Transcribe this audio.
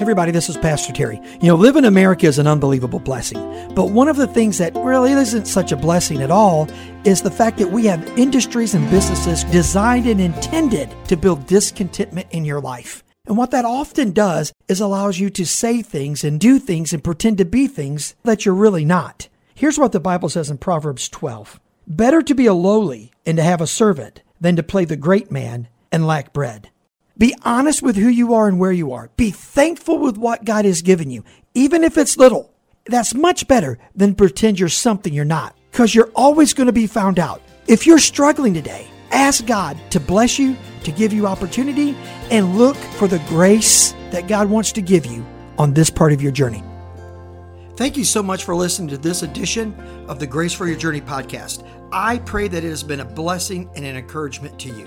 everybody, this is Pastor Terry. You know, living in America is an unbelievable blessing. But one of the things that really isn't such a blessing at all is the fact that we have industries and businesses designed and intended to build discontentment in your life. And what that often does is allows you to say things and do things and pretend to be things that you're really not. Here's what the Bible says in Proverbs 12 Better to be a lowly and to have a servant than to play the great man and lack bread. Be honest with who you are and where you are. Be thankful with what God has given you, even if it's little. That's much better than pretend you're something you're not, because you're always going to be found out. If you're struggling today, ask God to bless you, to give you opportunity, and look for the grace that God wants to give you on this part of your journey. Thank you so much for listening to this edition of the Grace for Your Journey podcast. I pray that it has been a blessing and an encouragement to you.